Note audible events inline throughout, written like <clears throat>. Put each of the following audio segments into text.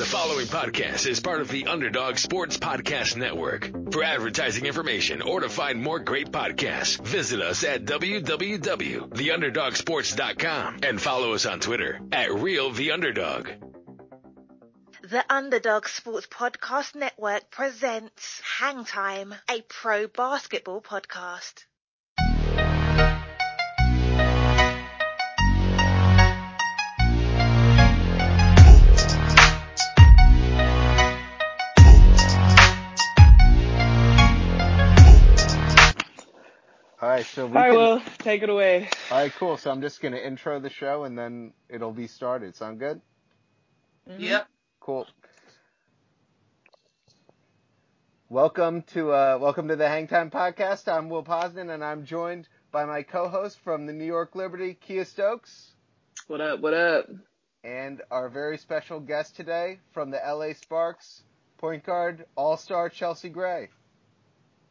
The following podcast is part of the Underdog Sports Podcast Network. For advertising information or to find more great podcasts, visit us at www.theunderdogsports.com and follow us on Twitter at Real The Underdog. The Underdog Sports Podcast Network presents Hang Time, a pro basketball podcast. All right, so we All right, can- well, take it away. All right, cool. So I'm just gonna intro the show and then it'll be started. Sound good? Yep. Cool. Welcome to uh, welcome to the Hangtime Podcast. I'm Will Posnan and I'm joined by my co-host from the New York Liberty, Kia Stokes, What up? What up? and our very special guest today from the LA Sparks, point guard, All-Star Chelsea Gray.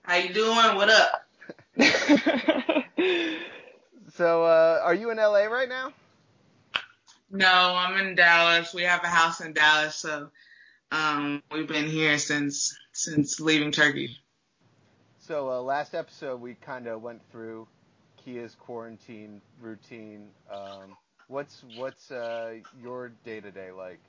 How you doing? What up? <laughs> So, uh, are you in LA right now? No, I'm in Dallas. We have a house in Dallas, so um, we've been here since since leaving Turkey. So uh, last episode we kind of went through Kia's quarantine routine. Um, what's what's uh, your day to day like?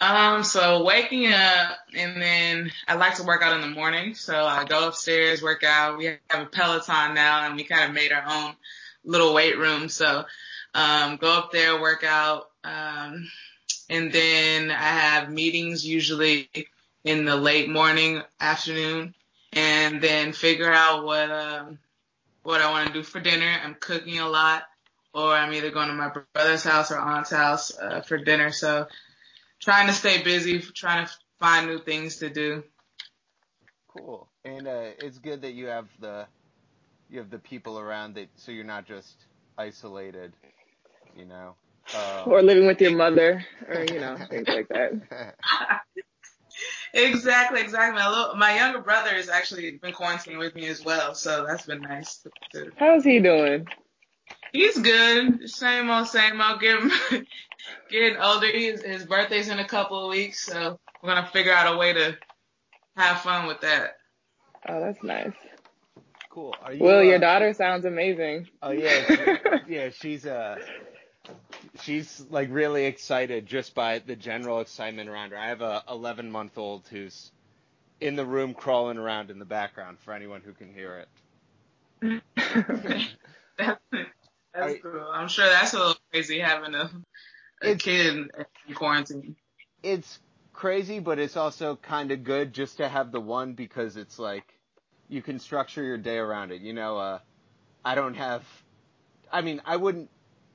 Um, so waking up and then I like to work out in the morning. So I go upstairs, work out. We have a Peloton now and we kind of made our own little weight room. So, um, go up there, work out. Um, and then I have meetings usually in the late morning, afternoon, and then figure out what, um, what I want to do for dinner. I'm cooking a lot or I'm either going to my brother's house or aunt's house, uh, for dinner. So, trying to stay busy, trying to find new things to do. Cool. And uh, it's good that you have the you have the people around that, so you're not just isolated. You know. Um, or living with your mother, or you know, things like that. <laughs> Exactly, exactly. My little, my younger brother has actually been quarantining with me as well, so that's been nice. To, to, How's he doing? he's good. Same old, same old. Getting, getting older. His, his birthday's in a couple of weeks, so we're gonna figure out a way to have fun with that. Oh, that's nice. cool. Are you? Will, your uh, daughter sounds amazing. Oh yeah, she- <laughs> yeah. She's uh, she's like really excited just by the general excitement around her. I have a 11 month old who's in the room crawling around in the background for anyone who can hear it. <laughs> That's, that's I- cool. I'm sure that's a little crazy having a, a It's- kid in quarantine. It's crazy, but it's also kind of good just to have the one because it's like you can structure your day around it. You know, uh, I don't have. I mean, I wouldn't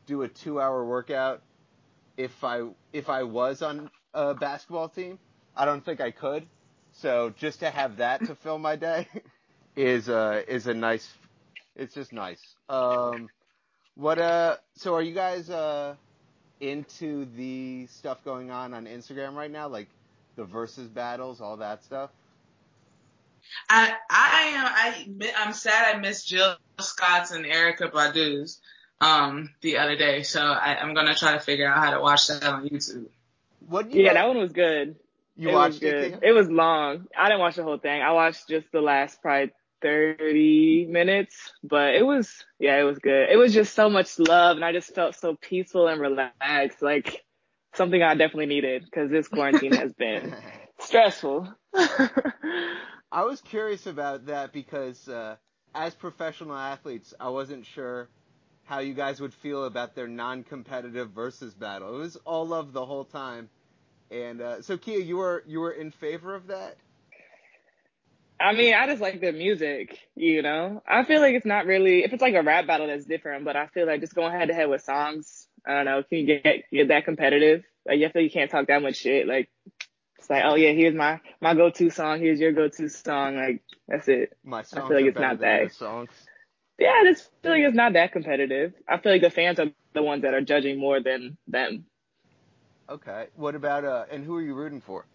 do a two hour workout if I if I was on a basketball team. I don't think I could. So just to have that to fill my day <laughs> is uh is a nice. It's just nice. Um, what uh? So are you guys uh into the stuff going on on Instagram right now, like the versus battles, all that stuff? I I am I I'm sad I missed Jill Scott's and Erykah Badu's um the other day, so I, I'm gonna try to figure out how to watch that on YouTube. What you Yeah, like- that one was good. you it watched was good. it? It was long. I didn't watch the whole thing. I watched just the last probably 30 minutes, but it was, yeah, it was good. It was just so much love and I just felt so peaceful and relaxed, like something I definitely needed because this quarantine has been <laughs> stressful. <laughs> I was curious about that because uh, as professional athletes, I wasn't sure how you guys would feel about their non-competitive versus battle. It was all love the whole time. And uh, so, Kia, you were you were in favor of that? I mean, I just like the music, you know. I feel like it's not really if it's like a rap battle that's different, but I feel like just going head to head with songs. I don't know. Can you get get that competitive? Like, I feel you can't talk that much shit. Like, it's like, oh yeah, here's my my go to song. Here's your go to song. Like, that's it. My songs feel like it's not that. songs. Yeah, I just feel like it's not that competitive. I feel like the fans are the ones that are judging more than them. Okay. What about uh? And who are you rooting for?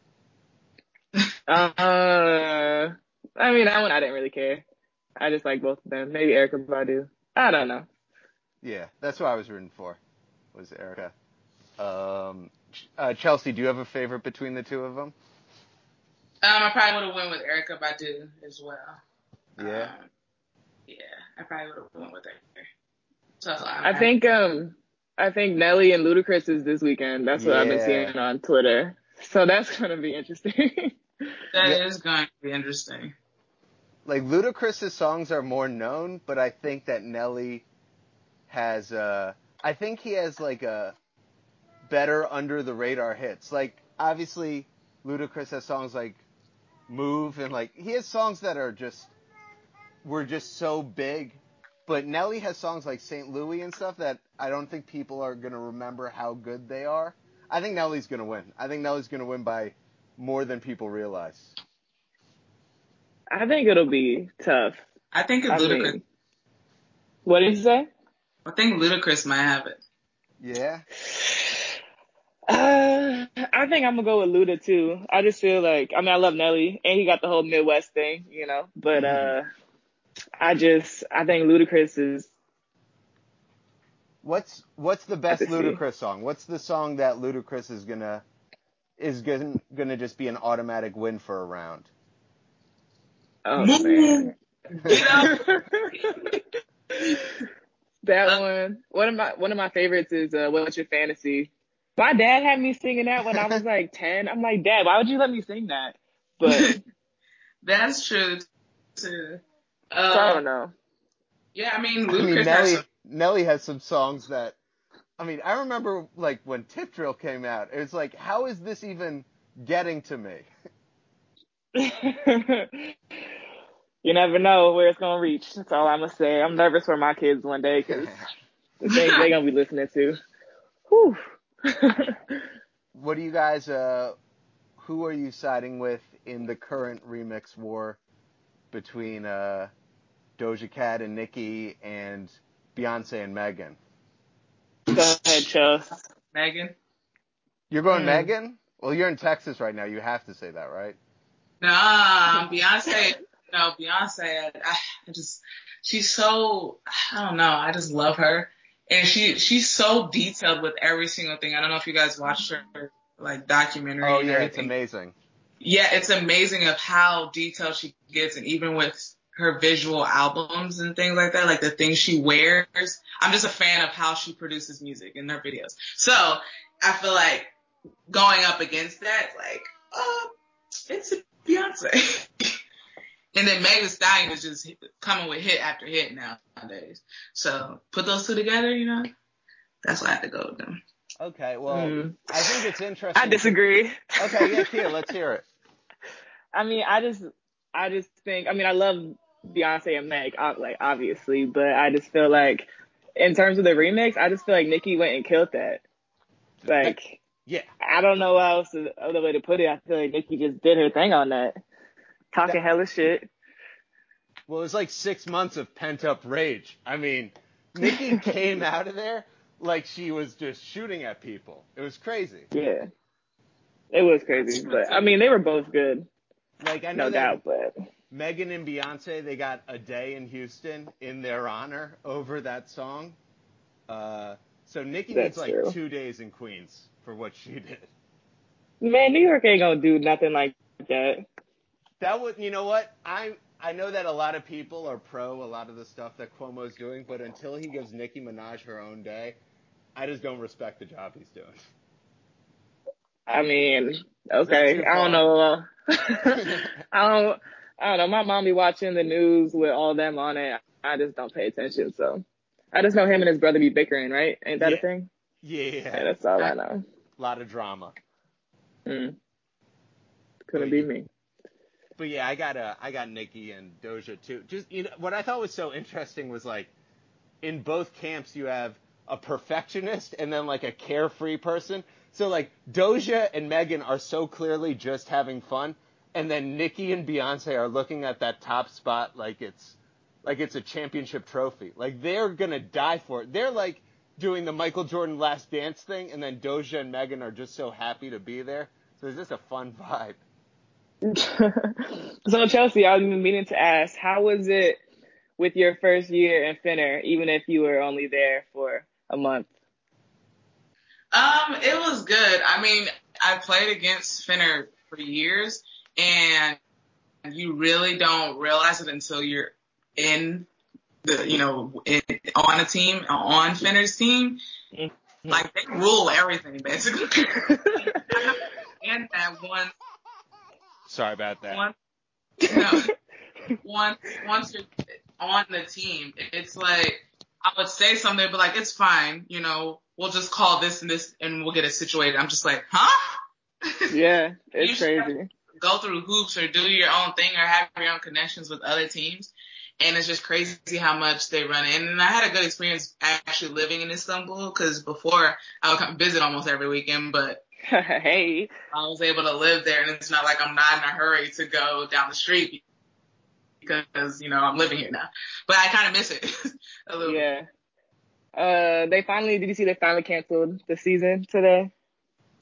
Uh, I mean, that one I didn't really care. I just like both of them. Maybe Erykah Badu. I don't know. Yeah, that's what I was rooting for. Was Erykah. Um, uh, Chelsea, do you have a favorite between the two of them? Um, I probably would have went with Erykah Badu as well. Yeah. Um, yeah, I probably would have went with her. So I think um I think Nelly and Ludacris is this weekend. That's what I've been seeing on Twitter. So that's <laughs> gonna be interesting. that Yeah. is going to be interesting. Like Ludacris's songs are more known, but I think that Nelly has uh I think he has like a better under the radar hits. Like obviously Ludacris has songs like Move and like he has songs that are just were just so big. But Nelly has songs like St. Louis and stuff that I don't think people are gonna remember how good they are. I think Nelly's gonna win. I think Nelly's gonna win by more than people realize. I think it'll be tough. I think it's I Ludacris. mean, what did you say? I think Ludacris might have it. Yeah. Uh, I think I'm gonna go with Luda too. I just feel like I mean I love Nelly and he got the whole Midwest thing, you know. But uh, I just I think Ludacris is What's what's the best Let's see. Ludacris song? What's the song that Ludacris is gonna is gonna gonna just be an automatic win for a round? Oh Move. man. <laughs> Get up. that Uh, one. One of my one of my favorites is uh, "What's Your Fantasy." My dad had me singing that when I was like <laughs> ten. I'm like, Dad, why would you let me sing that? But <laughs> That's true too. so I Uh, don't know. yeah, I mean, I mean has Nelly some, Nelly has some songs that I mean, I remember like when Tip Drill came out, it was like, how is this even getting to me? <laughs> you never know where it's gonna reach. That's all I'm gonna say. I'm nervous for my kids one day because the things they're gonna be listening to. Whew. <laughs> what do you guys uh who are you siding with in the current remix war between uh Doja Cat and Nicki and Beyonce and Megan? Go ahead, Chels. Megan. You're going Mm. Megan? Well, you're in Texas right now. You have to say that, right? Nah, <laughs> Beyonce. No, Beyonce. I, I just, she's so. I don't know. I just love her, and she she's so detailed with every single thing. I don't know if you guys watched her like documentary. Oh yeah, it's amazing. Yeah, it's amazing of how detailed she gets, and even with her visual albums and things like that, like the things she wears. I'm just a fan of how she produces music in her videos. So I feel like going up against that, like, uh, it's Beyonce. <laughs> and then Megan Thee Stallion is just coming with hit after hit nowadays. So put those two together, you know, that's why I have to go with them. Okay, well, Mm. I think it's interesting. I disagree. Okay, yeah, Kia, let's hear it. <laughs> I mean, I just, I just think, I mean, I love Beyonce and Meg, ob- like obviously, but I just feel like, in terms of the remix, I just feel like Nicki went and killed that. Like, Yeah. I don't know how else to, other way to put it. I feel like Nicki just did her thing on that, talking hella shit. Well, it was like six months of pent up rage. I mean, Nicki <laughs> came out of there like she was just shooting at people. It was crazy. Yeah, it was crazy, but I mean, they were both good, Like I know no doubt. But Megan and Beyonce they got a day in Houston in their honor over that song. Uh, so Nicki needs like true. two days in Queens for what she did. man, New York ain't gonna do nothing like that. That would, you know what? I I know that a lot of people are pro a lot of the stuff that Cuomo's doing, but until he gives Nicki Minaj her own day, I just don't respect the job he's doing. I mean, okay, I don't know. <laughs> I don't, I don't know. My mom be watching the news with all them on it. I just don't pay attention. So I just know him and his brother be bickering, right? Ain't that Yeah. a thing? Yeah, Yeah, that's all I know. A lot of drama. Mm. Couldn't be me. But yeah, I got uh, I got Nicki and Doja too. Just you know, what I thought was so interesting was like, in both camps you have a perfectionist and then like a carefree person. So like Doja and Megan are so clearly just having fun, and then Nicki and Beyonce are looking at that top spot like it's like it's a championship trophy. Like they're gonna die for it. They're like doing the Michael Jordan Last Dance thing, and then Doja and Megan are just so happy to be there. So it's just a fun vibe. <laughs> so Chelsea, I was meaning to ask, how was it with your first year in Fener, even if you were only there for a month? Um, it was good. I mean, I played against Fener for years, and you really don't realize it until you're in the, you know, in, on a team, on Fener's team. Mm-hmm. Like they rule everything basically. <laughs> and that one, Sorry about that. one, <laughs> no, once once you're on the team, it's like I would say something, but like it's fine, you know, we'll just call this and this, and we'll get it situated. I'm just like, huh? <laughs> Yeah, it's crazy. go through hoops or do your own thing or have your own connections with other teams. And it's just crazy how much they run in. And I had a good experience actually living in Istanbul because before I would come visit almost every weekend, but <laughs> hey, I was able to live there and it's not like I'm not in a hurry to go down the street because, you know, I'm living here now. But I kind of miss it <laughs> a little bit. yeah. Uh, they finally, did you see they finally canceled the season today?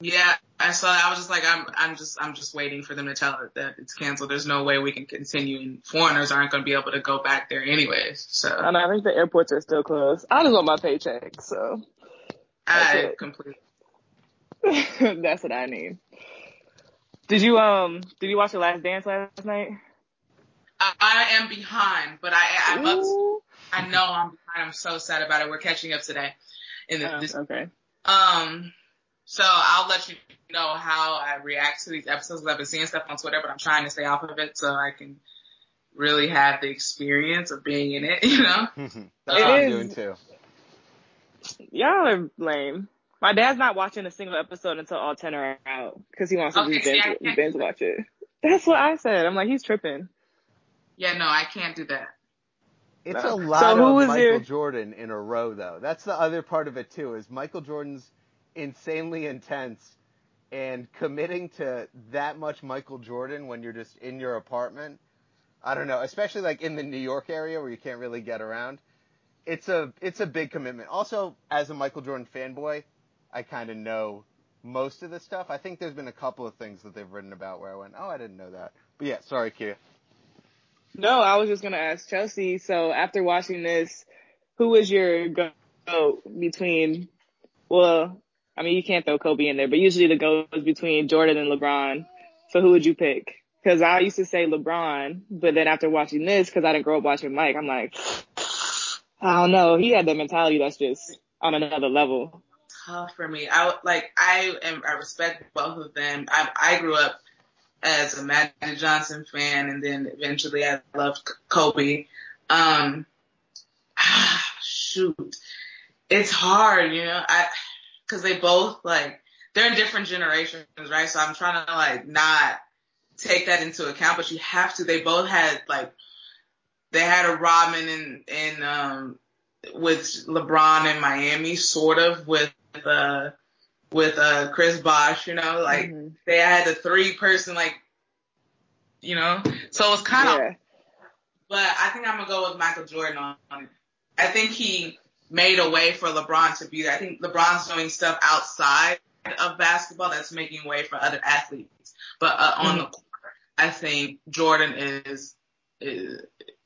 Yeah, I saw. I was just like, I'm, I'm just, I'm just waiting for them to tell it that it's canceled. There's no way we can continue, and foreigners aren't going to be able to go back there anyways. So I know, I think the airports are still closed. I just want my paycheck, so that's I it. <laughs> completely. that's what I need. Did you, um, did you watch The Last Dance last night? I, I am behind, but I, I'm up. I know I'm behind. I'm so sad about it. We're catching up today. In the, Oh, this, okay. um, so I'll let you know how I react to these episodes. 'cause I've been seeing stuff on Twitter, but I'm trying to stay off of it so I can really have the experience of being in it. <laughs> You know. <laughs> That's It what I'm is- doing too. Y'all are lame. My dad's not watching a single episode until all 10 are out because he wants to Okay, just see, binge, I binge watch it. That's what I said. I'm like, he's tripping. Yeah, no, I can't do that. It's No. a lot So of Michael your- Jordan in a row, though. That's the other part of it too. Is Michael Jordan's insanely intense, and committing to that much Michael Jordan when you're just in your apartment. I don't know, especially like in the New York area where you can't really get around. It's a it's a big commitment. Also, as a Michael Jordan fanboy, I kind of know most of the stuff. I think there's been a couple of things that they've written about where I went, oh, I didn't know that. But yeah, sorry, Kia. No, I was just going to ask Chelsea. So after watching this, who was your go between, well, I mean, you can't throw Kobe in there, but usually the go is between Jordan and LeBron. So who would you pick? Cause I used to say LeBron, but then after watching this, cause I didn't grow up watching Mike, I'm like, I don't know. He had the mentality that's just on another level. tough for me. I like I am I respect both of them. I I grew up as a Magic Johnson fan, and then eventually I loved Kobe. Um, ah, <sighs> shoot, it's hard, you know. I because they both like they're in different generations, right? So I'm trying to like not take that into account, but you have to. They both had like they had a Robin in in um with LeBron in Miami, sort of with uh with uh Chris Bosh, you know, like Mhm. they had a three person like you know. So it's kind of yeah. but I think I'm gonna go with Michael Jordan on it. I think he made a way for LeBron to be there. I think LeBron's doing stuff outside of basketball that's making way for other athletes. But uh, on the court, I think Jordan is, is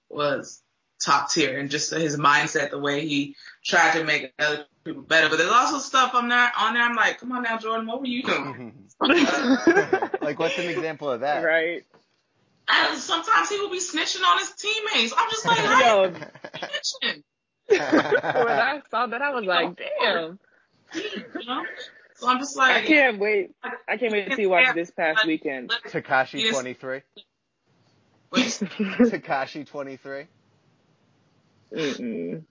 was top tier and just his mindset, the way he tried to make other people better. But there's also stuff I'm not on there. I'm like, come on now, Jordan, what were you doing? <laughs> like, what's an example of that? right. I, sometimes he will be snitching on his teammates. I'm just like, <laughs> how Yo, snitching? When I <laughs> saw that, I was like, damn. You know? So I'm just like, I can't wait. I can't wait to see you watch this past weekend. Tekashi 23. Tekashi 23. Mm-mm.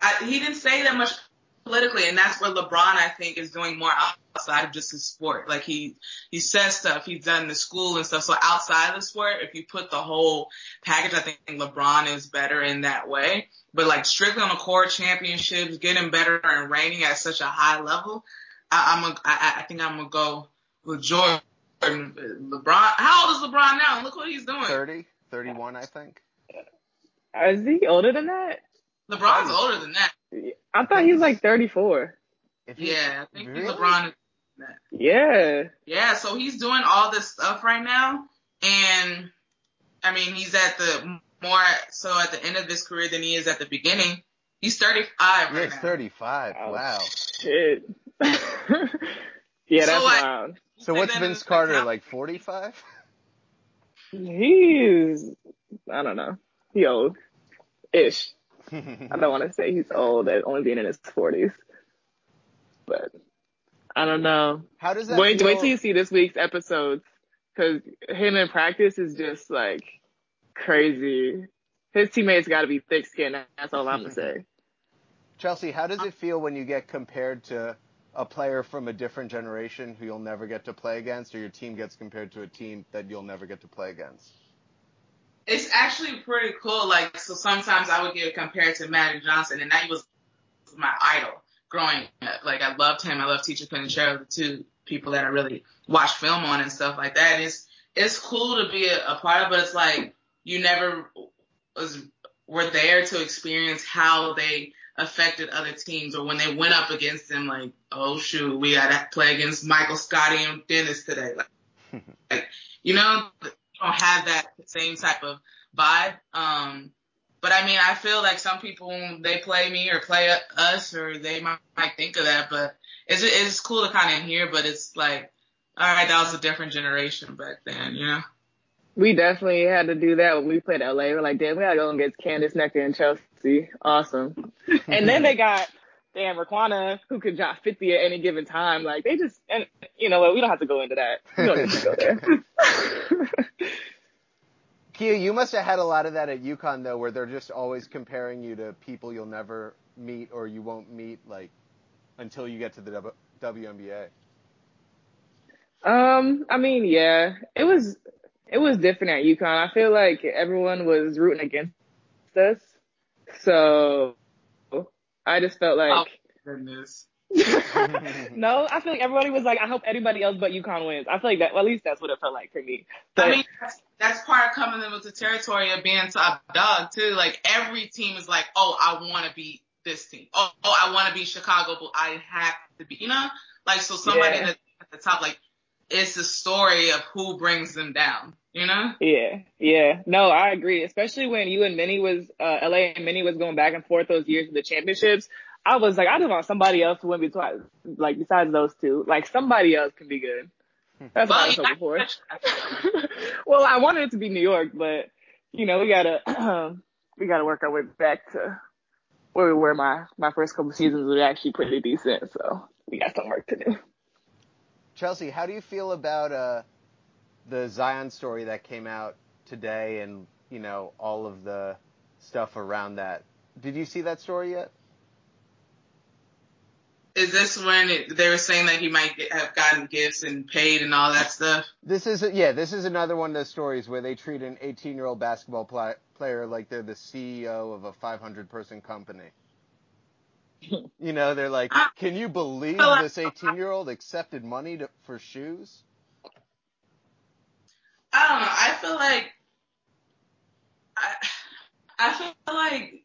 I, he didn't say that much politically, and that's where LeBron, I think, is doing more outside of just his sport. Like he he says stuff he's done the school and stuff. So outside of the sport, if you put the whole package, I think LeBron is better in that way. But like strictly on the court championships, getting better and reigning at such a high level, I, I'm a, I, I think I'm gonna go with Jordan. LeBron, how old is LeBron now? Look what he's doing. 30, 31, I think. Is he older than that? LeBron's older than that. I thought he was like 34. Yeah, I think Really? LeBron is Yeah. Yeah, so he's doing all this stuff right now, and I mean, he's at the more so at the end of his career than he is at the beginning. He's 35 Yeah, right he's now. 35. Oh, Wow. Shit. <laughs> yeah, So that's what? wild. So what's Vince Carter top- like? Forty five? He's, I don't know, he old, ish. <laughs> I don't want to say he's old at only being in his forties, but I don't know. How does that? Wait, feel? wait till you see this week's episodes, because him in practice is just like crazy. His teammates got to be thick skinned. That's all I'm gonna mm-hmm. say. Chelsea, how does it feel when you get compared to a player from a different generation who you'll never get to play against, or your team gets compared to a team that you'll never get to play against? It's actually pretty cool. Like, so sometimes I would get compared to Magic Johnson, and that was my idol growing up. Like, I loved him. I loved Ticha Penicheiro, the two people that I really watched film on and stuff like that. And it's it's cool to be a, a part of, but it's like you never was were there to experience how they affected other teams, or when they went up against them. Like, oh shoot, we got to play against Michael, Scottie, and Dennis today. Like, <laughs> like you know, don't have that same type of vibe. Um, but I mean, I feel like some people they play me or play us, or they might, might think of that. But it's it's cool to kind of hear. But it's like, all right, that was a different generation back then, you know. We definitely had to do that when we played LA. We're like, damn, we gotta go and get Candace Parker and Chelsea. Awesome. <laughs> and then they got damn Riquna who could drop 50 at any given time. Like they just, and you know what? We don't have to go into that. We don't need to go there. <laughs> Kia, you must have had a lot of that at UConn though, where they're just always comparing you to people you'll never meet or you won't meet like until you get to the w- WNBA. um, I mean, yeah, it was, it was different at UConn. I feel like everyone was rooting against us. So I just felt like, Oh goodness. <laughs> no, I feel like everybody was like, I hope anybody else but UConn wins. I feel like that, well, at least that's what it felt like for me. But I mean, that's, that's part of coming in with the territory of being top dog too. Like every team is like, oh, I want to be this team. Oh, oh I want to be Chicago, but I have to be, you know, like so somebody Yeah. at the top, like it's the story of who brings them down, you know? Yeah, yeah. No, I agree. Especially when you and Minnie was, uh, LA and Minnie was going back and forth those years of the championships. I was like, I just want somebody else to win between, like, besides those two. Like, somebody else can be good. That's what I was Well, hoping for. yeah, <laughs> well, I wanted it to be New York, but, you know, we gotta, <clears throat> we gotta work our way back to where we were my, my first couple seasons was actually pretty decent. So we got some work to do. Chelsea, how do you feel about uh, the Zion story that came out today and, you know, all of the stuff around that? Did you see that story yet? Is this when it, they were saying that he might get, have gotten gifts and paid and all that stuff? This is yeah, this is another one of those stories where they treat an 18-year-old basketball pli player like they're the CEO of a 500-person company. <laughs> You know, they're like, "Can you believe this 18-year-old accepted money to, for shoes?" I don't know. I feel like I I feel like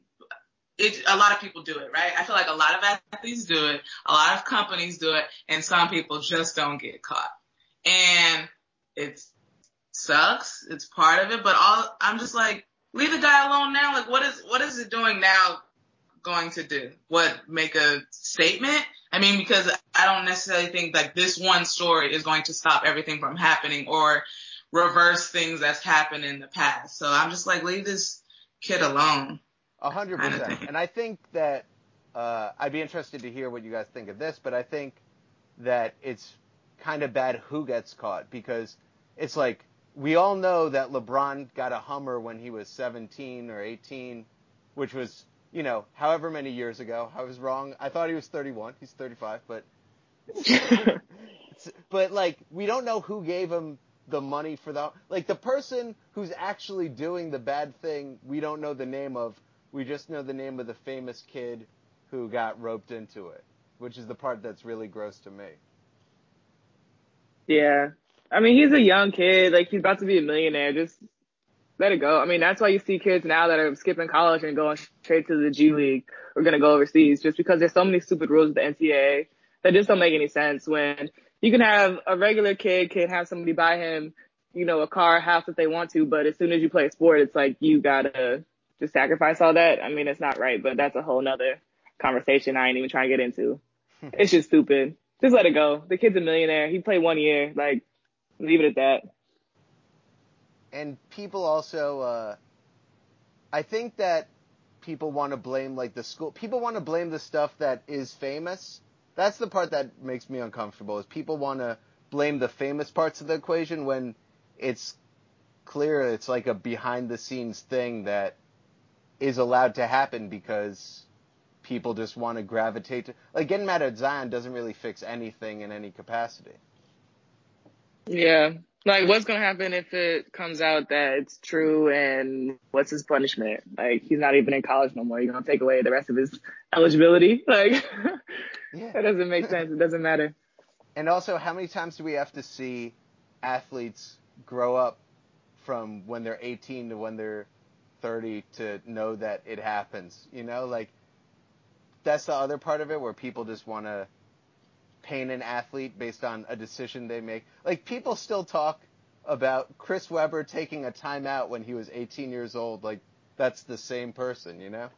it. A lot of people do it, right? I feel like a lot of athletes do it, a lot of companies do it, and some people just don't get caught. And it sucks. It's part of it, but all I'm just like, leave the guy alone now. Like, what is what is it doing now? Going to do what? Make a statement? I mean, because I don't necessarily think like this one story is going to stop everything from happening or reverse things that's happened in the past. So I'm just like, leave this kid alone. A hundred percent. And I think that uh, I'd be interested to hear what you guys think of this, but I think that it's kind of bad who gets caught because it's like we all know that LeBron got a Hummer when he was 17 or 18, which was you know however many years ago. I was wrong. I thought he was 31. He's 35, but <laughs> but like we don't know who gave him the money for the like the person who's actually doing the bad thing we don't know the name of we just know the name of the famous kid who got roped into it which is the part that's really gross to me Yeah. I mean, he's a young kid. Like, he's about to be a millionaire. Just let it go. I mean, that's why you see kids now that are skipping college and going straight to the G League or going to go overseas just because there's so many stupid rules with the NCAA that just don't make any sense when you can have a regular kid can have somebody buy him, you know, a car, a house if they want to, but as soon as you play a sport, it's like you gotta just sacrifice all that. I mean, it's not right, but that's a whole nother conversation I ain't even trying to get into. It's just stupid. just let it go. The kid's a millionaire. He played one year. Like, leave it at that. And people also, uh, I think that people want to blame like the school. People want to blame the stuff that is famous. That's the part that makes me uncomfortable. Is people want to blame the famous parts of the equation when it's clear it's like a behind the scenes thing that is allowed to happen because people just want to gravitate to like getting mad at Zion doesn't really fix anything in any capacity. Yeah. Like what's gonna happen if it comes out that it's true and what's his punishment? Like he's not even in college no more. You're gonna take away the rest of his eligibility? <laughs> Like yeah. that doesn't make sense. It doesn't matter. And also how many times do we have to see athletes grow up from when they're 18 to when they're 30 to know that it happens. You know, like that's the other part of it where people just want to paint an athlete based on a decision they make. Like people still talk about Chris Webber taking a timeout when he was 18 years old. Like that's the same person, you know?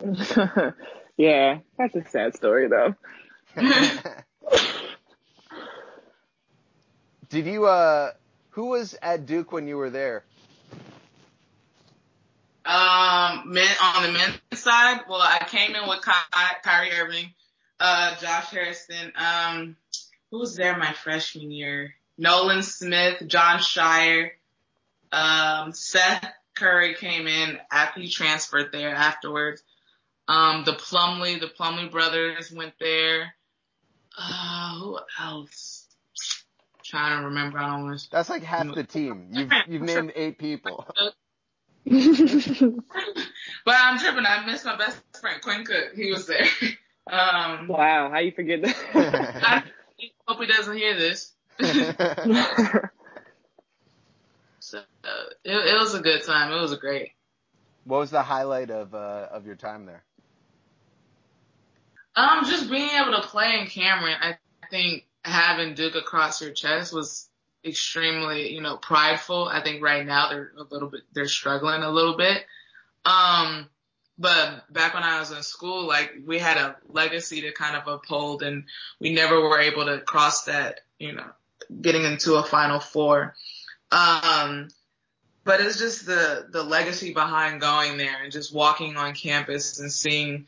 <laughs> yeah, that's a sad story though. <laughs> Did you uh who was at Duke when you were there? Um, men on the men's side, well, I came in with Ky- Kyrie Irving, uh, Josh Hairston. Um, who was there my freshman year? Nolan Smith, Jon Scheyer, um, Seth Curry came in after he transferred there afterwards. Um, the Plumlee, the Plumlee brothers went there. Uh, who else? trying to remember. I don't want to. That's like half the team. <laughs> You've you've named eight people. <laughs> but I'm tripping. I missed my best friend Quinn Cook. He was there. <laughs> Um, wow, how you forget that? I hope he doesn't hear this. so uh, it, it was a good time. It was great. What was the highlight of uh, of your time there? Um, just being able to play in Cameron. I think having Duke across your chest was extremely, you know, prideful. I think right now they're a little bit, they're struggling a little bit. Um, but back when I was in school, like we had a legacy to kind of uphold and we never were able to cross that, you know, getting into a final four. Um, but it's just the, the legacy behind going there and just walking on campus and seeing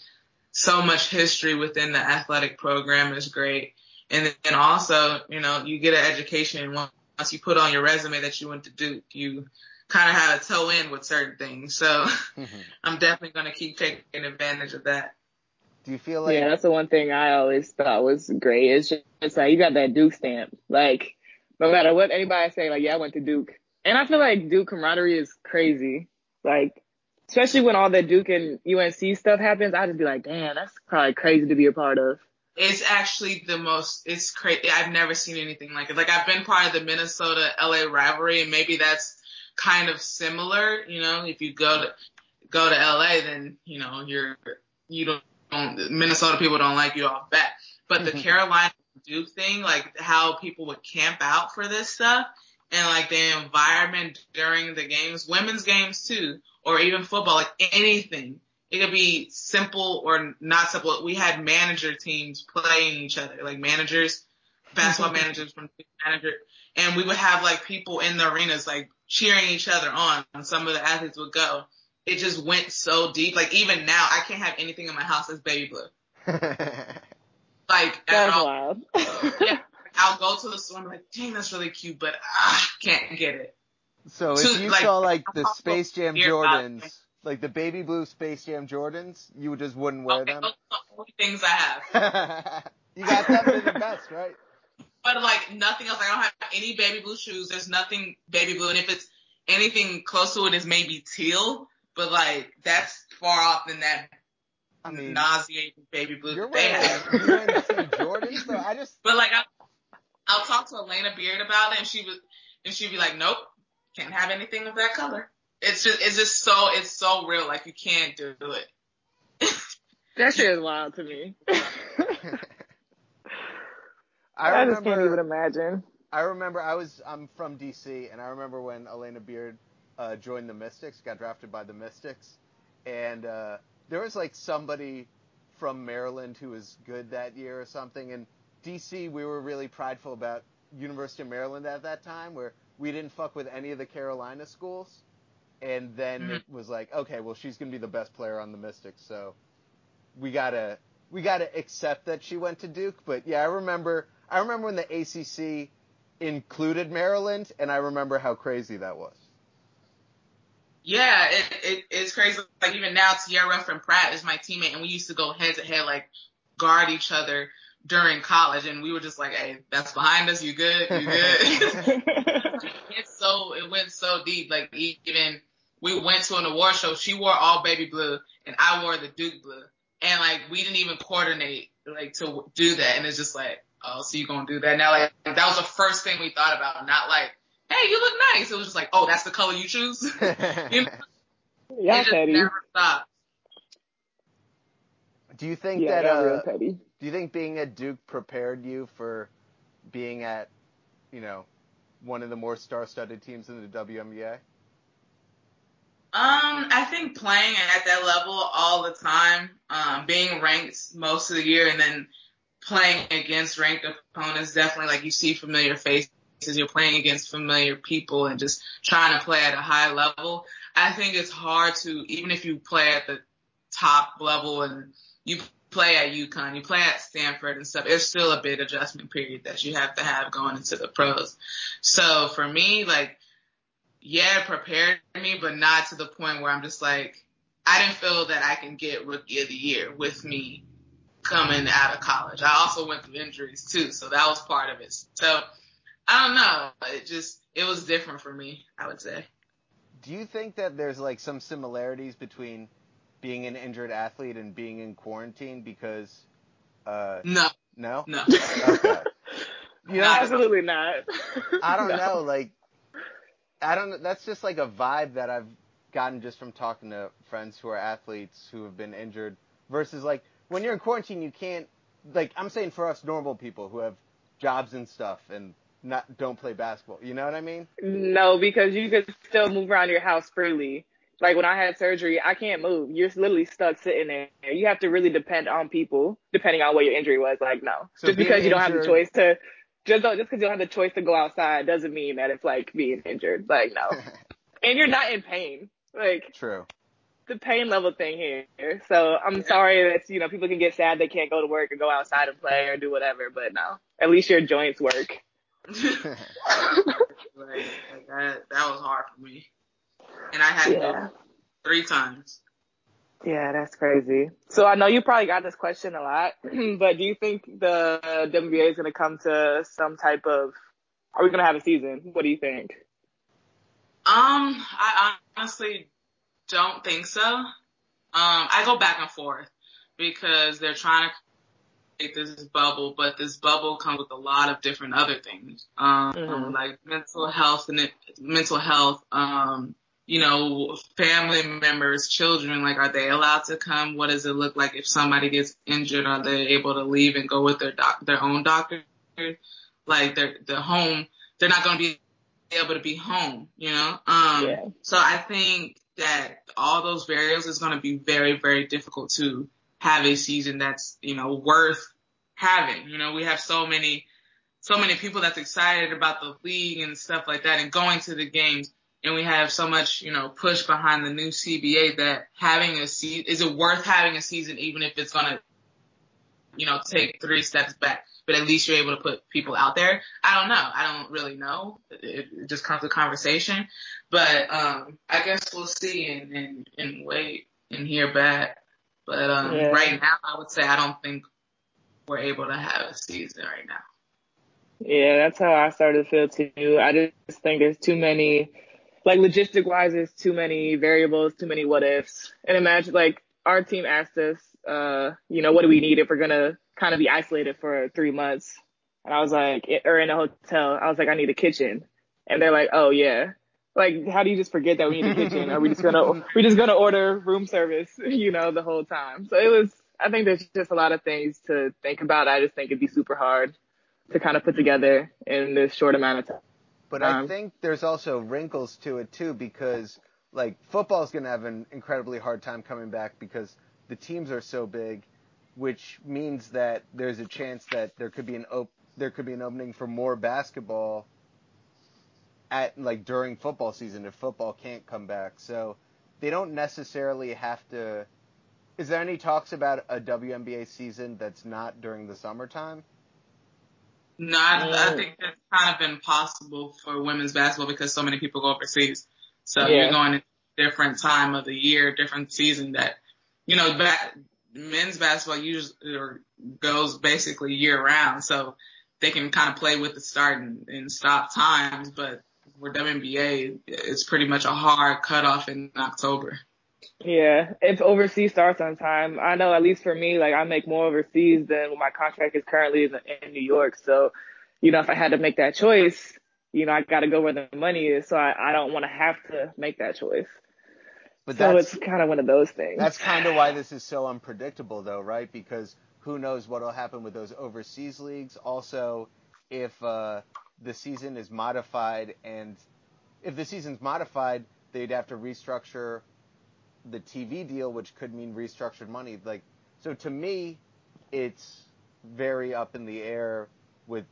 so much history within the athletic program is great. And then also, you know, you get an education once you put on your resume that you went to Duke, you kind of have a toe in with certain things. So mm-hmm. <laughs> I'm definitely going to keep taking advantage of that. Do you feel like? Yeah, that's the one thing I always thought was great. It's just it's like you got that Duke stamp. Like no matter what anybody say, like yeah, I went to Duke, and I feel like Duke camaraderie is crazy. Like especially when all the Duke and UNC stuff happens, I just be like, damn, that's probably crazy to be a part of it's actually the most, it's crazy. I've never seen anything like it. Like I've been part of the Minnesota LA rivalry and maybe that's kind of similar. You know, if you go to, go to LA, then, you know, you're, you don't, don't Minnesota people don't like you off bat. But the mm-hmm. Carolina Duke thing, like how people would camp out for this stuff and like the environment during the games, women's games too, or even football, like anything it could be simple or not simple. We had manager teams playing each other, like managers, <laughs> basketball managers from manager, and we would have like people in the arenas like cheering each other on. And some of the athletes would go. It just went so deep. Like even now, I can't have anything in my house that's baby blue. <laughs> like that's wild. yeah, I'll go to the store and be like, dang, that's really cute, but ah, can't get it. So if you like, saw like the Space Jam Jordans like the baby blue Space Jam Jordans, you just wouldn't wear okay, them. Those are the only things I have. <laughs> you got them, they're the best, right? But like nothing else. I don't have any baby blue shoes. There's nothing baby blue, and if it's anything close to it, is maybe teal. But like that's far off than that I mean, nauseating baby blue you're they have. UNC Jordans, though. I just. <laughs> But like I, I'll talk to Alana Beard about it, and she was, and she'd be like, "Nope, can't have anything of that color." it's just it's just so it's so real. Like you can't do it. <laughs> that shit is wild to me. <laughs> I, I just can't even imagine. I remember I was I'm from DC and I remember when Alana Beard uh, joined the Mystics, got drafted by the Mystics, and uh, there was like somebody from Maryland who was good that year or something, and DC, we were really prideful about University of Maryland at that time, where we didn't fuck with any of the Carolina schools, and then Mhm. it was like, okay, well, she's gonna be the best player on the Mystics, so we gotta we gotta accept that she went to Duke. But yeah, I remember I remember when the ACC included Maryland, and I remember how crazy that was. Yeah, it, it it's crazy. Like even now, Tierra Ruffin-Pratt is my teammate, and we used to go head to head, like guard each other during college, and we were just like, "Hey, that's behind us. You good? You good?" <laughs> <laughs> it's so it went so deep. Like even we went to an award show. She wore all baby blue, and I wore the Duke blue, and like we didn't even coordinate like to do that. And it's just like, oh, so you gonna do that now? Like that was the first thing we thought about. Not like, hey, you look nice. It was just like, oh, that's the color you choose. <laughs> you know, Y'all it just petty. never stopped. do you think Yeah, that y'all uh, real petty. Do you think being at Duke prepared you for being at, you know, one of the more star-studded teams in the WNBA? Um, I think playing at that level all the time, um, being ranked most of the year and then playing against ranked opponents, definitely like you see familiar faces, you're playing against familiar people and just trying to play at a high level. I think it's hard to, even if you play at the top level and you play at UConn, you play at Stanford and stuff, it's still a big adjustment period that you have to have going into the pros. So for me, like, yeah, it prepared me, but not to the point where I'm just like, I didn't feel that I can get rookie of the year with me coming out of college. I also went through injuries too, so that was part of it. So I don't know. It just, it was different for me, I would say. Do you think that there's like some similarities between being an injured athlete and being in quarantine because uh No, no? no. Okay. <laughs> You know, Absolutely not. I don't <laughs> No. know, like I don't know that's just like a vibe that I've gotten just from talking to friends who are athletes who have been injured versus like when you're in quarantine you can't like I'm saying for us normal people who have jobs and stuff and not don't play basketball. You know what I mean? No, because you could still move around your house freely. Like when I had surgery, I can't move. You're literally stuck sitting there. You have to really depend on people, depending on what your injury was. Like no, So just because you don't have the choice to, just don't, just because you don't have the choice to go outside doesn't mean that it's like being injured. Like no, <laughs> and you're not in pain. Like True. the pain level thing here. So I'm sorry that you know people can get sad they can't go to work or go outside and play or do whatever, but no, at least your joints work. <laughs> <laughs> like, like that, that was hard for me. And I had to Yeah. go three times. Yeah, that's crazy. So I know you probably got this question a lot, <clears throat> but do you think the WNBA is going to come to some type of? Are we going to have a season? What do you think? Um, I honestly don't think so. Um, I go back and forth because they're trying to create this bubble, but this bubble comes with a lot of different other things, um, Mhm. like mental health and it, mental health. Um, you know, family members, children, like, are they allowed to come? What does it look like if somebody gets injured? Are they able to leave and go with their doc, their own doctor? Like, their, the home, they're not going to be able to be home, you know? Um, Yeah. so I think that all those variables is going to be very, very difficult to have a season that's, you know, worth having. You know, we have so many, so many people that's excited about the league and stuff like that and going to the games. And we have so much, you know, push behind the new CBA that having a season, is it worth having a season even if it's going to, you know, take three steps back? But at least you're able to put people out there. I don't know. I don't really know. It, it just comes to conversation. But um, I guess we'll see and, and, and wait and hear back. But um, Yeah. right now, I would say I don't think we're able to have a season right now. Yeah, that's how I started to feel too. I just think there's too many, like logistic wise, there's too many variables, too many what ifs. And imagine like our team asked us, uh, you know, what do we need if we're gonna kind of be isolated for three months? And I was like, or in a hotel, I was like, I need a kitchen. And they're like, oh yeah. Like, how do you just forget that we need a kitchen? Are we just gonna, <laughs> we just gonna order room service, <laughs> you know, the whole time? So it was, I think there's just a lot of things to think about. I just think it'd be super hard to kind of put together in this short amount of But I Um, think there's also wrinkles to it too because like football's going to have an incredibly hard time coming back because the teams are so big. which means that there's a chance that there could be an op- there could be an opening for more basketball at like during football season if football can't come back. So they don't necessarily have to. Is there any talks about a WNBA season that's not during the summertime? No, I, I oh. think that's kind of impossible for women's basketball because so many people go overseas. So Yeah. you're going in a different time of the year, different season that, you know, ba- men's basketball usually or goes basically year round. So they can kind of play with the start and, and stop times, but for WNBA, it's pretty much a hard cutoff in October. Yeah, if overseas starts on time, I know at least for me, like I make more overseas than what my contract is currently in, in New York. So, you know, if I had to make that choice, you know, I got to go where the money is. So I, I don't want to have to make that choice. But so that's it's kind of one of those things. that's kind of why this is so unpredictable, though, right? Because who knows what'll happen with those overseas leagues? Also, if uh, the season is modified, and if the season's modified, they'd have to restructure the TV deal, which could mean restructured money. Like, so to me, it's very up in the air with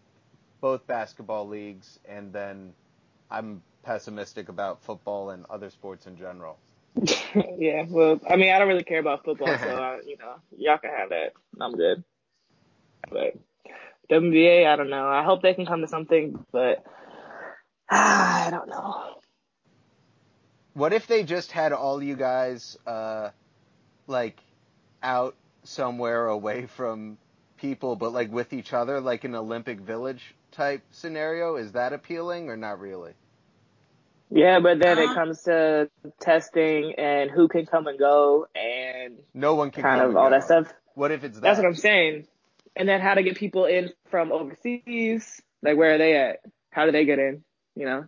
both basketball leagues, and then I'm pessimistic about football and other sports in general. <laughs> yeah, well, I mean, I don't really care about football, so <laughs> I, you know, y'all can have that. I'm good. But WNBA, I don't know. I hope they can come to something, but ah, <sighs> I don't know. What if they just had all you guys uh like out somewhere away from people but like with each other like an Olympic village type scenario? Is that appealing or not really? Yeah, but then it Uh-huh. comes to testing and who can come and go and No one can kind come of and all go. that stuff. What if it's that? That's what I'm saying. And then how to get people in from overseas? Like where are they at? How do they get in? You know?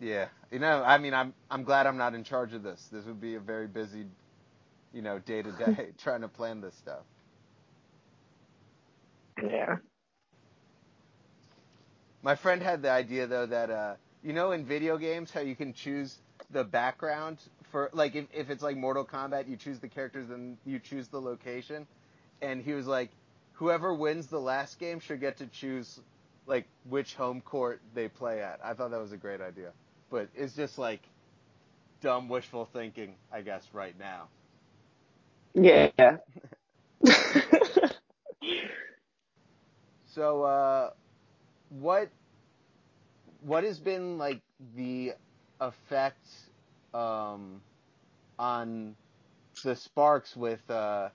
Yeah. You know, I mean I'm I'm glad I'm not in charge of this. This would be a very busy you know, day to day trying to plan this stuff. Yeah. My friend had the idea though that uh you know in video games how you can choose the background for like if, if it's like Mortal Kombat you choose the characters and you choose the location and he was like whoever wins the last game should get to choose like which home court they play at. I thought that was a great idea. But it's just like dumb wishful thinking, I guess, right now. Yeah. <laughs> So, uh, what what has been like the effect um, on the Sparks with uh,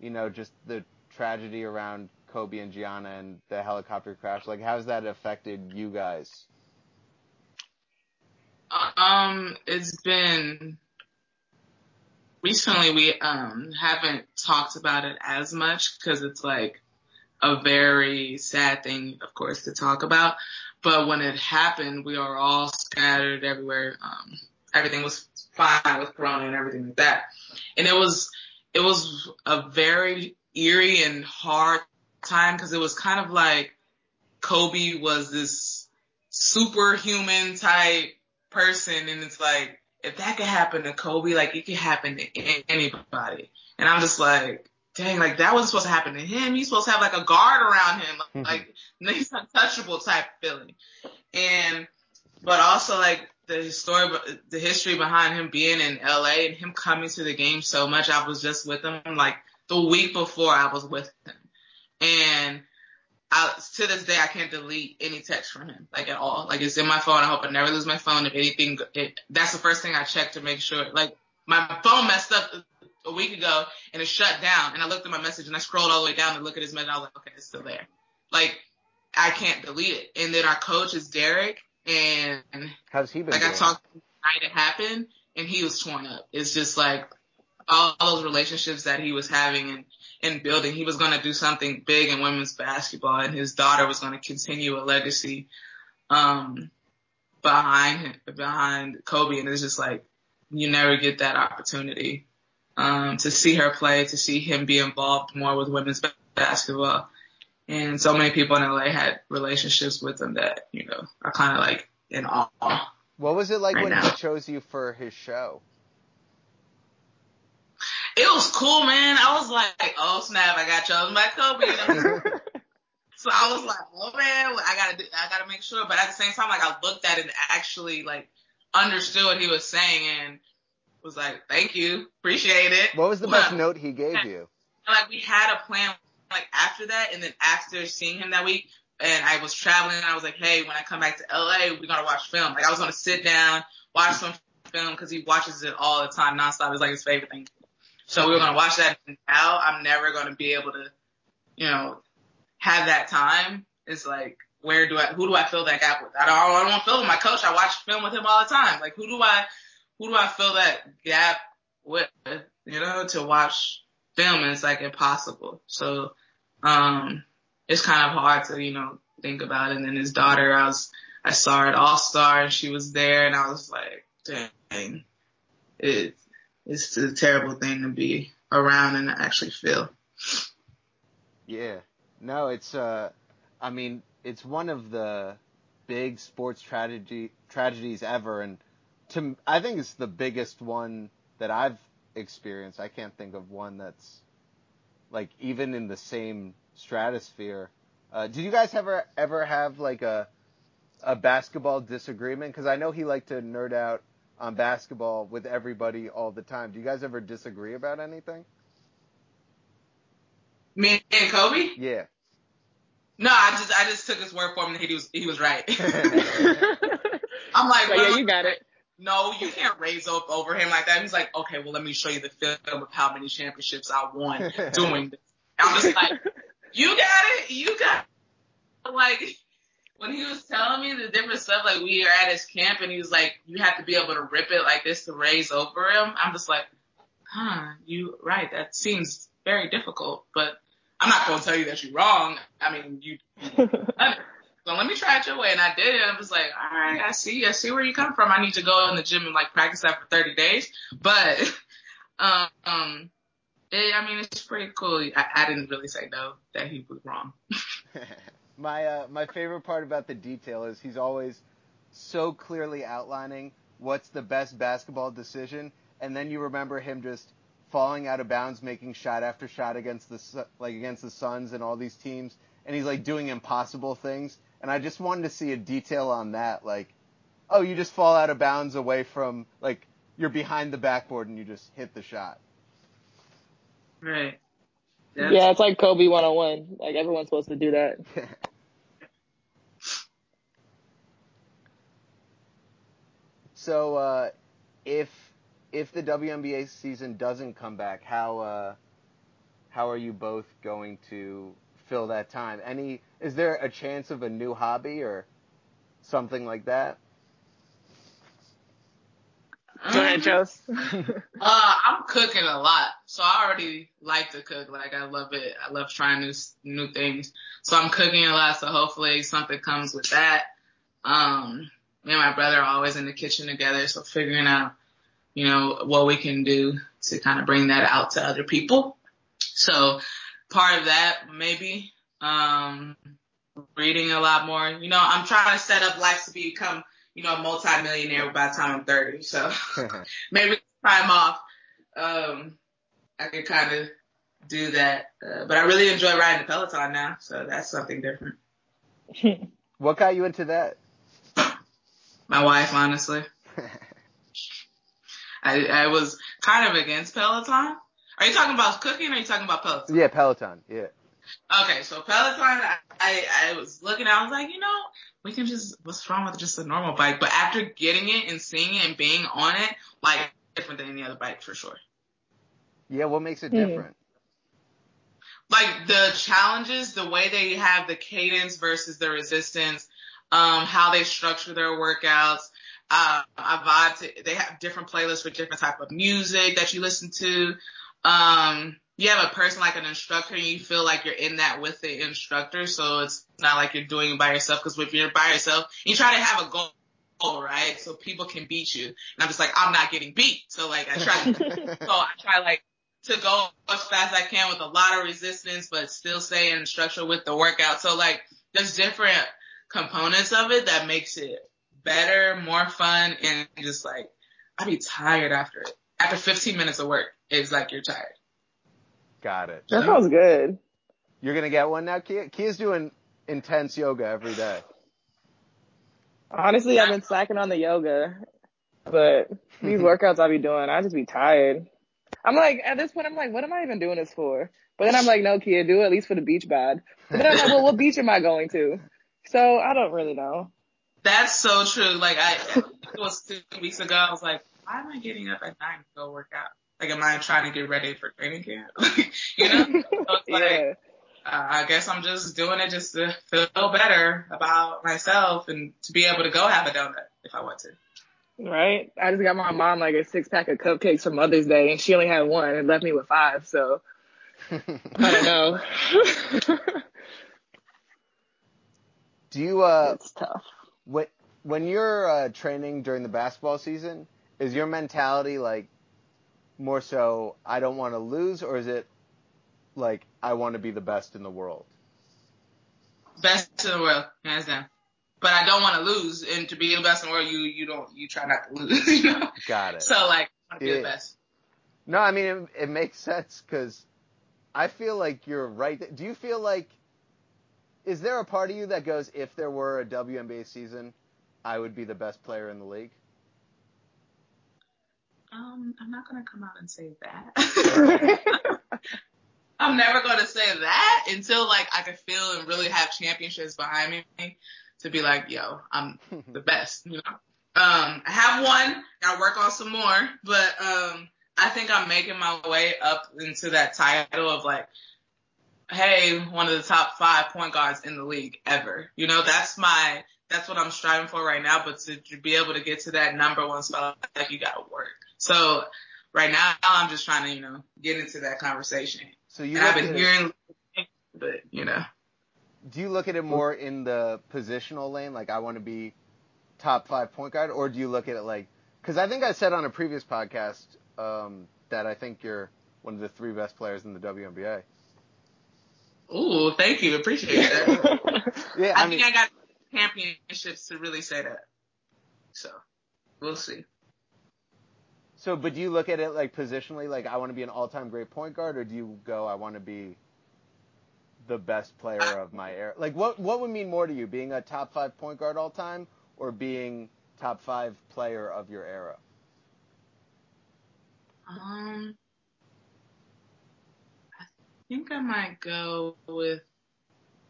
you know just the tragedy around Kobe and Gianna and the helicopter crash? Like, how's that affected you guys? Um, it's been recently we um haven't talked about it as much because it's like a very sad thing, of course, to talk about. But when it happened, we are all scattered everywhere. Um, everything was fine with Corona and everything like that, and it was it was a very eerie and hard time because it was kind of like Kobe was this superhuman type person and it's like if that could happen to Kobe, like it could happen to anybody. And I'm just like, dang, like that wasn't supposed to happen to him. He's supposed to have like a guard around him, like mm-hmm. he's <laughs> untouchable type feeling. And but also like the story, the history behind him being in LA and him coming to the game so much. I was just with him like the week before I was with him, and I, to this day, I can't delete any text from him, like at all. Like it's in my phone. I hope I never lose my phone. If anything, it, that's the first thing I check to make sure. Like my phone messed up a week ago and it shut down. And I looked at my message and I scrolled all the way down to look at his message. I was like, okay, it's still there. Like I can't delete it. And then our coach is Derek, and How's he been? like I doing? talked the night it happened, and he was torn up. It's just like all, all those relationships that he was having and and building. He was going to do something big in women's basketball, and his daughter was going to continue a legacy um, behind behind Kobe. And it's just like you never get that opportunity um, to see her play, to see him be involved more with women's basketball. And so many people in LA had relationships with him that you know are kind of like in awe. What was it like Right when now. he chose you for his show? It was cool, man. I was like, oh snap, I got chosen by Kobe. So I was like, oh man, I gotta, do, I gotta make sure. But at the same time, like I looked at it and actually like understood what he was saying and was like, thank you, appreciate it. What was the best note he gave you? Like we had a plan like after that, and then after seeing him that week, and I was traveling, and I was like, hey, when I come back to LA, we're gonna watch film. Like I was gonna sit down, watch some film because he watches it all the time, nonstop. It's like his favorite thing. So we were gonna watch that. And now I'm never gonna be able to, you know, have that time. It's like, where do I, who do I fill that gap with? I don't, I don't want to fill with my coach. I watch film with him all the time. Like, who do I, who do I fill that gap with? You know, to watch film, and it's like impossible. So, um, it's kind of hard to, you know, think about. It. And then his daughter, I was, I saw her at All Star and she was there and I was like, dang, it, it's a terrible thing to be around and actually feel. Yeah. No, it's, uh, I mean, it's one of the big sports tragedy, tragedies ever. And to, I think it's the biggest one that I've experienced. I can't think of one that's like even in the same stratosphere. Uh, did you guys ever ever have like a a basketball disagreement? Because I know he liked to nerd out on basketball with everybody all the time. Do you guys ever disagree about anything? Me and Kobe? Yeah. No, I just I just took his word for him that he was he was right. <laughs> <laughs> I'm like, well, yeah, you got it. No, you can't raise up over him like that. He's like, okay, well, let me show you the film of how many championships I won <laughs> doing this. I'm just like, you got it, you got it. like when he was telling me the different stuff, like we are at his camp and he was like, you have to be able to rip it like this to raise over him. I'm just like, huh, you right. That seems very difficult, but I'm not going to tell you that you're wrong. I mean, you, <laughs> so let me try it your way. And I did it. I was like, all right, I see, I see where you come from. I need to go in the gym and like practice that for 30 days. But, <laughs> um, it, I mean, it's pretty cool. I, I didn't really say no that he was wrong. <laughs> my uh, my favorite part about the detail is he's always so clearly outlining what's the best basketball decision, and then you remember him just falling out of bounds, making shot after shot against the like against the Suns and all these teams, and he's like doing impossible things. And I just wanted to see a detail on that, like, oh, you just fall out of bounds away from like you're behind the backboard and you just hit the shot. Right. That's... Yeah, it's like Kobe 101. Like everyone's supposed to do that. <laughs> so, uh, if if the WNBA season doesn't come back, how uh, how are you both going to fill that time? Any is there a chance of a new hobby or something like that? Go ahead, Joe. <laughs> uh, I'm cooking a lot, so I already like to cook. Like I love it. I love trying new new things. So I'm cooking a lot. So hopefully something comes with that. Um, me and my brother are always in the kitchen together. So figuring out, you know, what we can do to kind of bring that out to other people. So part of that maybe, um, reading a lot more. You know, I'm trying to set up life to become you know, a multi-millionaire by the time I'm 30. So <laughs> <laughs> maybe time off, um, I could kind of do that. Uh, but I really enjoy riding the Peloton now. So that's something different. <laughs> what got you into that? My wife, honestly. I, I was kind of against Peloton. Are you talking about cooking or are you talking about Peloton? Yeah, Peloton. Yeah. Okay, so Peloton, I, I, I was looking, I was like, you know, we can just, what's wrong with just a normal bike? But after getting it and seeing it and being on it, like different than any other bike for sure. Yeah, what makes it different? Like the challenges, the way they have the cadence versus the resistance, um, how they structure their workouts. Uh, I vibe to, they have different playlists with different type of music that you listen to. Um, you have a person like an instructor and you feel like you're in that with the instructor. So it's not like you're doing it by yourself because if you're by yourself, you try to have a goal, right? So people can beat you. And I'm just like, I'm not getting beat. So like I try, so <laughs> <laughs> I try like to go as fast as I can with a lot of resistance, but still stay in structure with the workout. So like there's different components of it that makes it better, more fun, and just like I'd be tired after it. After 15 minutes of work, it's like you're tired. Got it. That sounds good. You're gonna get one now, Kiah. Kiah's doing intense yoga every day. Honestly, I've been slacking on the yoga, but these <laughs> workouts I'll be doing, I just be tired. I'm like, at this point, I'm like, what am I even doing this for? But then I'm like, no, Kiah, do it at least for the beach bod. But then I'm like, well, what beach am I going to? So I don't really know. That's so true. Like I, it was two weeks ago. I was like, why am I getting up at nine to go work out? Like, am I trying to get ready for training camp? <laughs> you know? <laughs> So it's like, yeah. uh, I guess I'm just doing it just to feel better about myself and to be able to go have a donut if I want to. Right? I just got my mom like a six pack of cupcakes for Mother's Day and she only had one and left me with five, so I don't know. <laughs> Do you uh it's tough. when when you're uh, training during the basketball season, is your mentality like more so I don't want to lose, or is it like I want to be the best in the world? Best in the world, hands down. But I don't want to lose, and to be the best in the world, you you don't you try not to lose, <laughs> you know. Got it. So like, I want to be Yeah. the best. No, I mean it, it makes sense because I feel like you're right. Do you feel like is there a part of you that goes if there were a WNBA season, I would be the best player in the league? Um, I'm not gonna come out and say that. <laughs> I'm never gonna say that until like I can feel and really have championships behind me to be like, yo, I'm the <laughs> best, you know. Um, I have one, gotta work on some more, but um, I think I'm making my way up into that title of like, hey, one of the top five point guards in the league ever. You know, that's my, that's what I'm striving for right now. But to, to be able to get to that number one spot, like you gotta work. So right now I'm just trying to, you know, get into that conversation. So you I've been it- hearing, but you know, do you look at it more in the positional lane, like I want to be top five point guard, or do you look at it like? Because I think I said on a previous podcast um, that I think you're one of the three best players in the WNBA. ooh, thank you, appreciate that. <laughs> Yeah, I, I mean, think I got championships to really say that. So we'll see. So but do you look at it like positionally, like I want to be an all-time great point guard, or do you go I want to be the best player of my era? Like what what would mean more to you, being a top five point guard all time, or being top five player of your era? Um, I think I might go with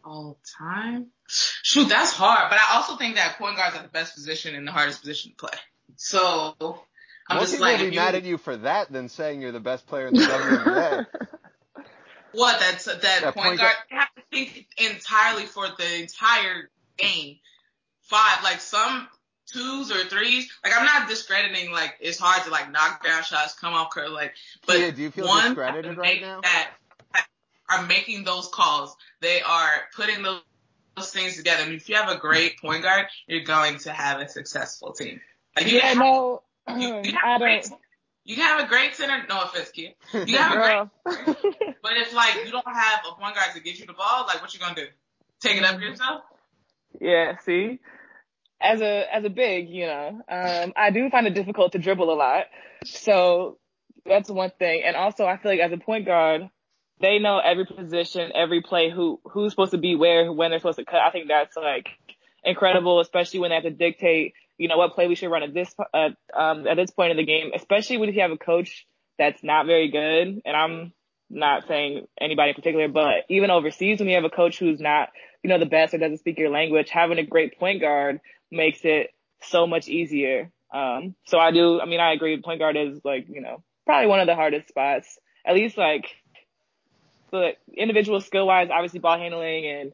all time. Shoot, that's hard. But I also think that point guards are the best position and the hardest position to play. So I'm More just people like, will if be you, mad at you for that than saying you're the best player in the WNBA. <laughs> what that's that, That point, point guard. guard- You have to think entirely for the entire game. Five, like some twos or threes. Like I'm not discrediting. Like it's hard to like knock down shots, come off curve. Like, but Kiah, do you feel one discredited that right make now? That are making those calls. They are putting those, those things together. And if you have a great point guard, you're going to have a successful team. Like you yeah, no, have, you, you I have a great, don't. you can have a great center. No offense, kid. <laughs> You have a great, Girl. <laughs> but if like you don't have a point guard to get you the ball, like what you gonna do? Take it up yourself? Yeah, see? As a as a big, you know, um, I do find it difficult to dribble a lot. So that's one thing. And also I feel like as a point guard, they know every position, every play, who who's supposed to be where, when they're supposed to cut. I think that's like incredible, especially when they have to dictate, you know, what play we should run at this uh, um, at this point in the game. Especially when you have a coach that's not very good. And I'm not saying anybody in particular, but even overseas when you have a coach who's not, you know, the best or doesn't speak your language, having a great point guard makes it so much easier. Um, so I do, I mean, I agree. Point guard is like, you know, probably one of the hardest spots, at least like the individual skill wise, obviously ball handling and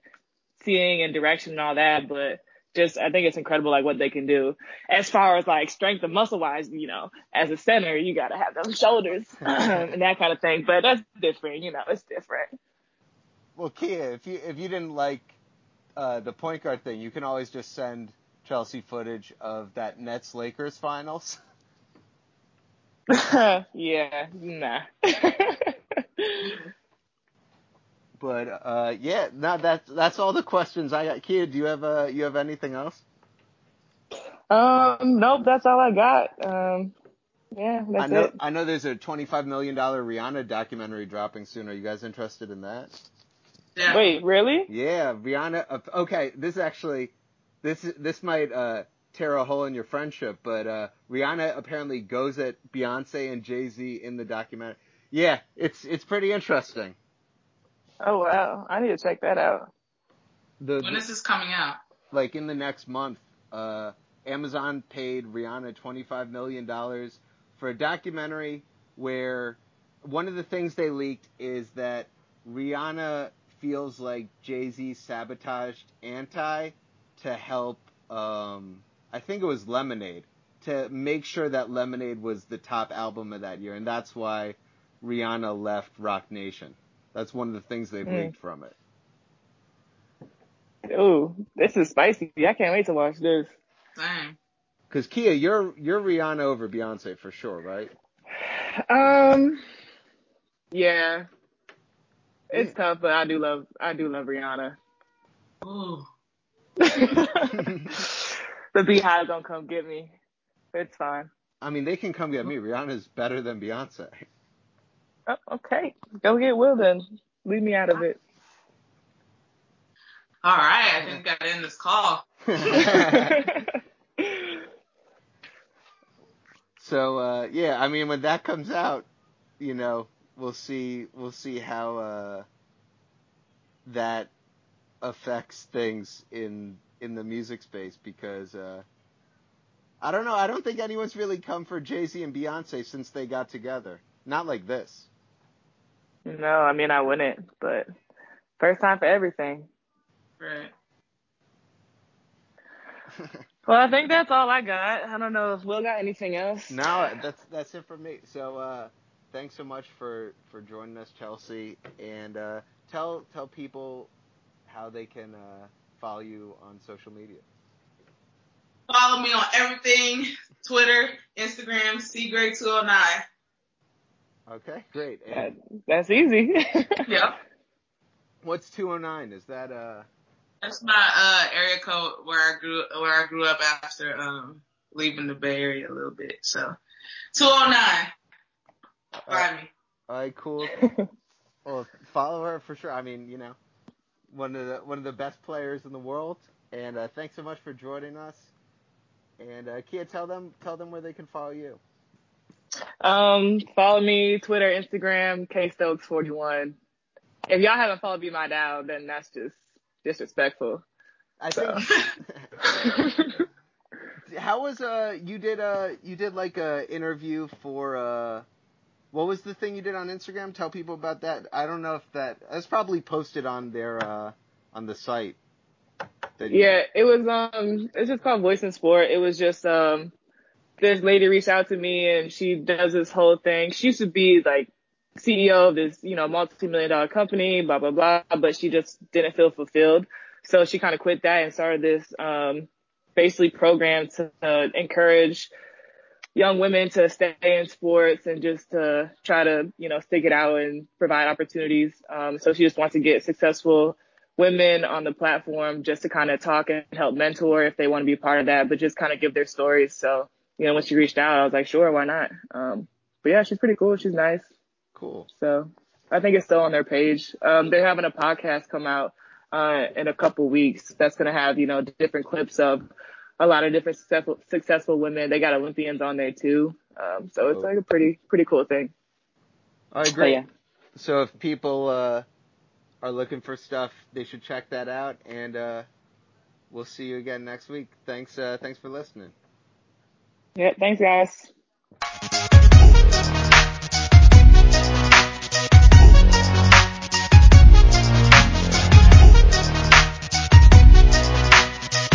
seeing and direction and all that, but just, I think it's incredible like what they can do. As far as like strength and muscle wise, you know, as a center, you gotta have those shoulders <clears throat> and that kind of thing, but that's different, you know, it's different. Well, Kiah, if you if you didn't like uh, the point guard thing, you can always just send Chelsea footage of that Nets Lakers finals. <laughs> yeah, nah. <laughs> But uh, yeah, no, that's that's all the questions I got. Kiah, do you have uh, you have anything else? Um, nope, that's all I got. Um, Yeah, I that's know it. I know there's a twenty five million dollar Rihanna documentary dropping soon. Are you guys interested in that? Yeah. Wait, really? Yeah, Rihanna. uh, Okay, this actually, this this might uh, tear a hole in your friendship, but uh, Rihanna apparently goes at Beyonce and Jay Z in the documentary. Yeah, it's it's pretty interesting. Oh wow, I need to check that out. The, When is this coming out? like in the next month, uh, Amazon paid Rihanna twenty five million dollars for a documentary where one of the things they leaked is that Rihanna feels like Jay Z sabotaged Anti to help. Um, I think it was Lemonade to make sure that Lemonade was the top album of that year, and that's why Rihanna left Roc Nation. That's one of the things they've Hmm. leaked from it. Ooh, this is spicy. I can't wait to watch this. Same. Because Kiah, you're you're Rihanna over Beyonce for sure, right? Um, yeah, it's tough, but I do love I do love Rihanna. Ooh. <laughs> the BeyHive don't come get me. It's fine. I mean, they can come get me. Rihanna's better than Beyonce. Oh, okay, go get Will then. Leave me out of it. All right. I think we got to end this call. <laughs> so uh, yeah, I mean, when that comes out, you know, we'll see we'll see how uh, that affects things in in the music space because uh, I don't know. I don't think anyone's really come for Jay Z and Beyonce since they got together. Not like this. No, I mean I wouldn't, but first time for everything. Right. <laughs> Well, I think that's all I got. I don't know if Will got anything else. No, that's that's it for me. So uh, thanks so much for for joining us, Chelsea, and uh, tell tell people how they can uh, follow you on social media. Follow me on everything Twitter, Instagram, cgray209. Okay, great. That, And that's easy. <laughs> Yep. what's 209? Is that uh? That's my uh area code where I grew where I grew up after um leaving the Bay Area a little bit. So 209. Find me. All right, cool. <laughs> well, follow her for sure. I mean, you know, one of the one of the best players in the world. And uh, thanks so much for joining us. And uh, Kiah, tell them tell them where they can follow you. Um, follow me, Twitter, Instagram, K Stokes forty one. If y'all haven't followed Be My Down, then that's just disrespectful. I So. think. <laughs> How was uh you did uh you did like a interview for uh what was the thing you did on Instagram? Tell people about that. I don't know if that that's probably posted on their uh on the site. That you- yeah, it was, um, it's just called Voice in Sport. It was just, um, this lady reached out to me and she does this whole thing. She used to be like CEO of this, you know, multi-million dollar company, blah, blah, blah, but she just didn't feel fulfilled. So she kind of quit that and started this, um, basically program to uh, encourage young women to stay in sports and just to try to, you know, stick it out and provide opportunities. Um, so she just wants to get successful women on the platform just to kind of talk and help mentor if they want to be part of that, but just kind of give their stories. So, you know, when she reached out, I was like, sure, why not? Um, but yeah, she's pretty cool. She's nice. Cool. So I think it's still on their page. Um, they're having a podcast come out, uh, in a couple weeks that's going to have, you know, different clips of a lot of different successful, successful women. They got Olympians on there too. Um, so it's Oh. like a pretty, pretty cool thing. All right, But great. yeah. So if people uh are looking for stuff, they should check that out and uh we'll see you again next week. Thanks uh thanks for listening. Yeah. Thanks, guys.